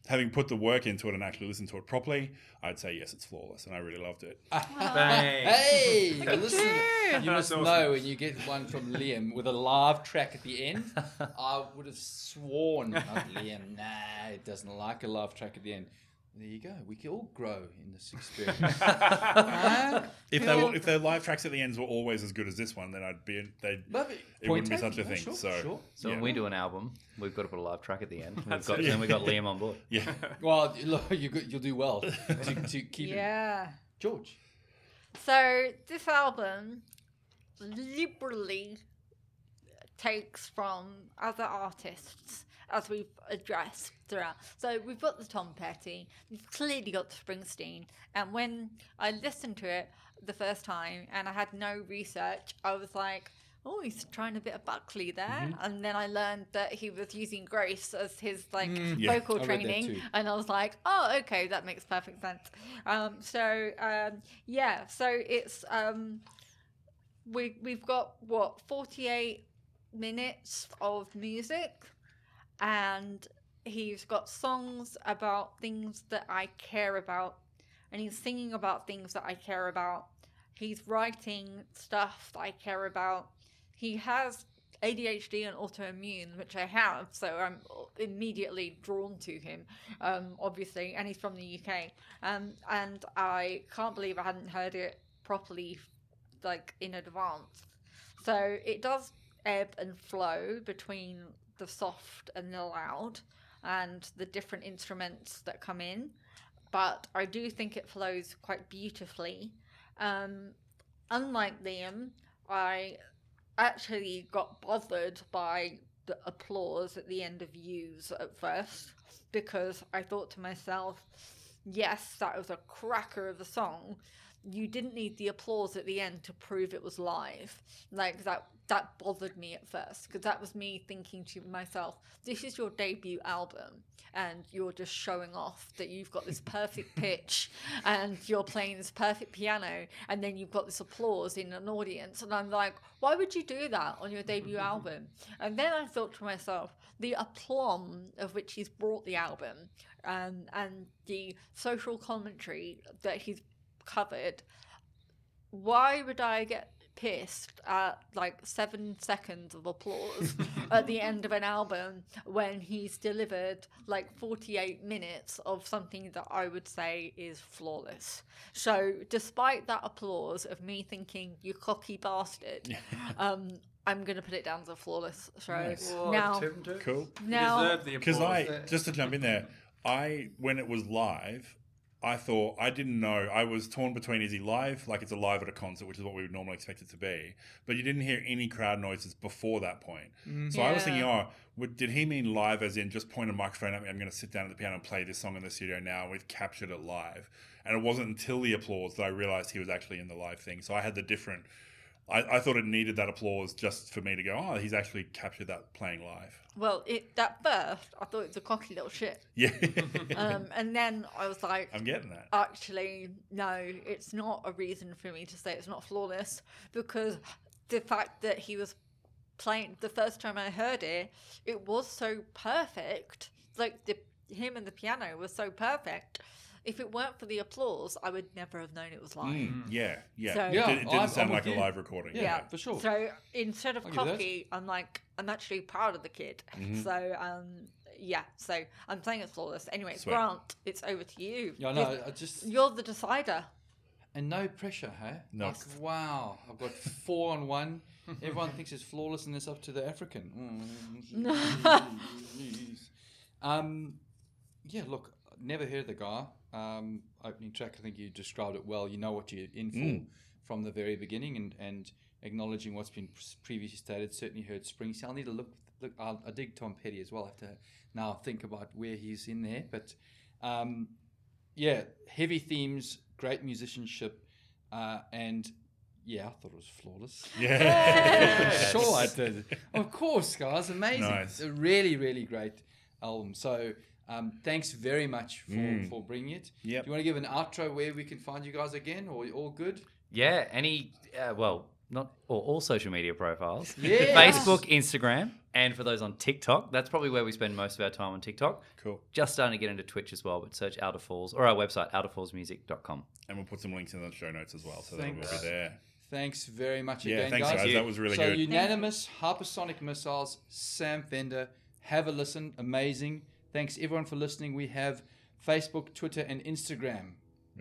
having put the work into it and actually listened to it properly, I'd say yes, it's flawless, and I really loved it. Bang. Hey, you listen. You must awesome. know when you get one from Liam with a live track at the end. I would have sworn, oh, Liam, nah, it doesn't like a live track at the end. There you go. We can all grow in this experience. Huh? If they were, if their live tracks at the ends were always as good as this one, then I'd be they Love it. it Point wouldn't be such a No, thing. sure, so sure. So yeah. when we do an album, we've got to put a live track at the end. We've got, it. then we got Liam on board. yeah, Well, look, you, go- you'll do well to, to keep it. Yeah. George. So this album liberally takes from other artists as we've addressed throughout. So we've got the Tom Petty, we've clearly got the Springsteen, and when I listened to it the first time and I had no research, I was like, oh, he's trying a bit of Buckley there. And then I learned that he was using Grace as his like Yeah. vocal I read that training. And I was like, oh, okay, that makes perfect sense. Um, so, um, yeah, so it's, um, we, we've got what, 48 minutes of music, and he's got songs about things that I care about, and he's singing about things that I care about. he's writing stuff that I care about. He has ADHD and autoimmune, which I have, so I'm immediately drawn to him, um, obviously, and he's from the UK. Um, and I can't believe I hadn't heard it properly, like in advance. So it does ebb and flow between the soft and the loud and the different instruments that come in. But I do think it flows quite beautifully. Um, unlike Liam, I actually got bothered by the applause at the end of Use at first because I thought to myself, yes, that was a cracker of a song. You didn't need the applause at the end to prove it was live. Like that that bothered me at first because that was me thinking to myself, this is your debut album and you're just showing off that you've got this perfect pitch and you're playing this perfect piano and then you've got this applause in an audience and I'm like, why would you do that on your debut album? And then I thought to myself, the aplomb of which he's brought the album um, and the social commentary that he's covered, why would I get pissed at like seven seconds of applause at the end of an album when he's delivered like 48 minutes of something that I would say is flawless. So, despite that applause of me thinking, you cocky bastard, um, I'm going to put it down as a flawless show. Nice. Now, Cool. now, Because. I just to jump in there, I when it was live, I thought I didn't know. I was torn between is he live, like it's a live at a concert, which is what we would normally expect it to be, but you didn't hear any crowd noises before that point. So I was thinking, oh, would, did he mean live as in just point a microphone at me? I'm going to sit down at the piano and play this song in the studio now. We've captured it live, and it wasn't until the applause that I realized he was actually in the live thing. So I had the different. I, I thought it needed that applause just for me to go, oh, he's actually captured that playing live. well, it, at first, I thought it was a cocky little shit. Yeah, Um, and then I was like, I'm getting that. actually, no, it's not a reason for me to say it's not flawless because the fact that he was playing the first time I heard it, it was so perfect. Like the him and the piano was so perfect. If it weren't for the applause, I would never have known it was live. Mm, yeah, yeah. So- it, Yeah, did, it didn't I'm- sound I'm like a you. live recording. Yeah, Yeah. for sure. So instead of I'll give you that. cocky, I'm like I'm actually proud of the kid. Mm-hmm. So um yeah, so I'm saying it's flawless. Anyway, Sweet. Grant, it's over to you. Yeah, no, I just You're the decider. and no pressure, hey? No. Like, wow, I've got four on one. Everyone thinks it's flawless, and it's up to the African. Mm. um, yeah, look, never heard the guy. Um, opening track, I think you described it well. You know what you're in for Mm. from the very beginning, and and acknowledging what's been previously stated. Certainly heard Springsteen. I'll need to look. Look, I'll, I dig Tom Petty as well. I have to now think about where he's in there, but. Um, yeah, heavy themes, great musicianship, uh, and yeah, I thought it was flawless. Yeah. sure, I did. Of course, guys, amazing. Nice. A really, really great album. So, um, thanks very much for, Mm. for bringing it. Yep. Do you want to give an outro where we can find you guys again, or all good? Yeah, any uh, well, not or all social media profiles. Yes. Facebook, Instagram, and for those on TikTok, that's probably where we spend most of our time on TikTok. Cool. Just starting to get into Twitch as well, but search Outer Falls or our website outerfallsmusic.com. And we'll put some links in the show notes as well, so that will be there. Thanks very much Yeah, again, thanks, guys. guys. That was really so good. unanimous hypersonic missiles, Sam Fender. Have a listen, amazing. Thanks everyone for listening. We have Facebook, Twitter, and Instagram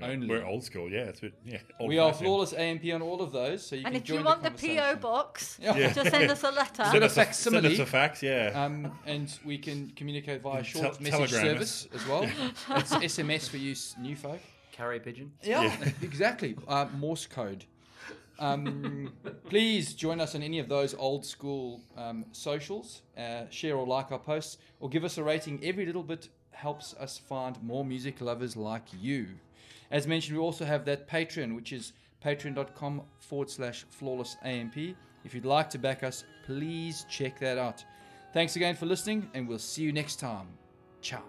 only. We're old school, yeah. It's a bit, yeah. We are old-fashioned. flawless AMP on all of those, so you And can if join you want the, conversation. PO box, Yeah. just send us a letter. Send Send a us a, send us a fax, yeah. Um, and we can communicate via Tel- short message telegram service as well. it's SMS for you new folk. Carrier pigeon. Yeah, exactly. Uh, Morse code. Um, please join us on any of those old school um, socials. Uh, share or like our posts, or give us a rating. Every little bit helps us find more music lovers like you. As mentioned, we also have that Patreon, which is patreon.com forward slash flawless AMP. If you'd like to back us, please check that out. Thanks again for listening, and we'll see you next time. Ciao.